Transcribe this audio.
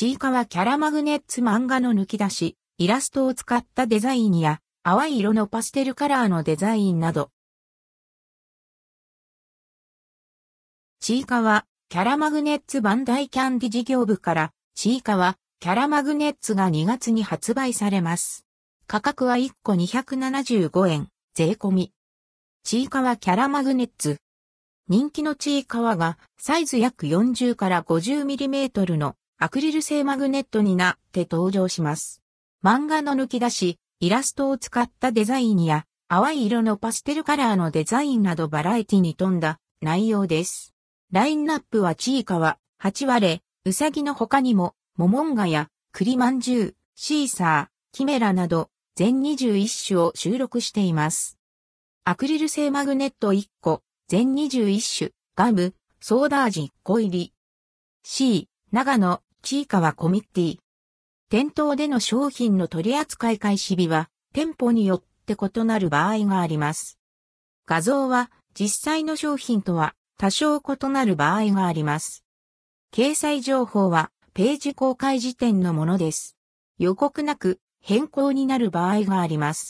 ちいかわキャラマグネッツ漫画の抜き出し、イラストを使ったデザインや、淡い色のパステルカラーのデザインなど。ちいかわ、キャラマグネッツバンダイキャンディ事業部から、ちいかわ、キャラマグネッツが2月に発売されます。価格は1個275円、税込み。ちいかわキャラマグネッツ。人気のちいかわがサイズ約40から 50mm のアクリル製マグネットになって登場します。漫画の抜き出し、イラストを使ったデザインや淡い色のパステルカラーのデザインなどバラエティに富んだ内容です。ラインナップはちいかわ、八割うさぎの他にも、モモンガや栗まんじゅう、シーサー、キメラなど全21種を収録しています。アクリル製マグネット1個、全21種、ガム、ソーダ味1個入り。C、長野、チーカワコミッティ。店頭での商品の取扱い開始日は、店舗によって異なる場合があります。画像は、実際の商品とは多少異なる場合があります。掲載情報は、ページ公開時点のものです。予告なく変更になる場合があります。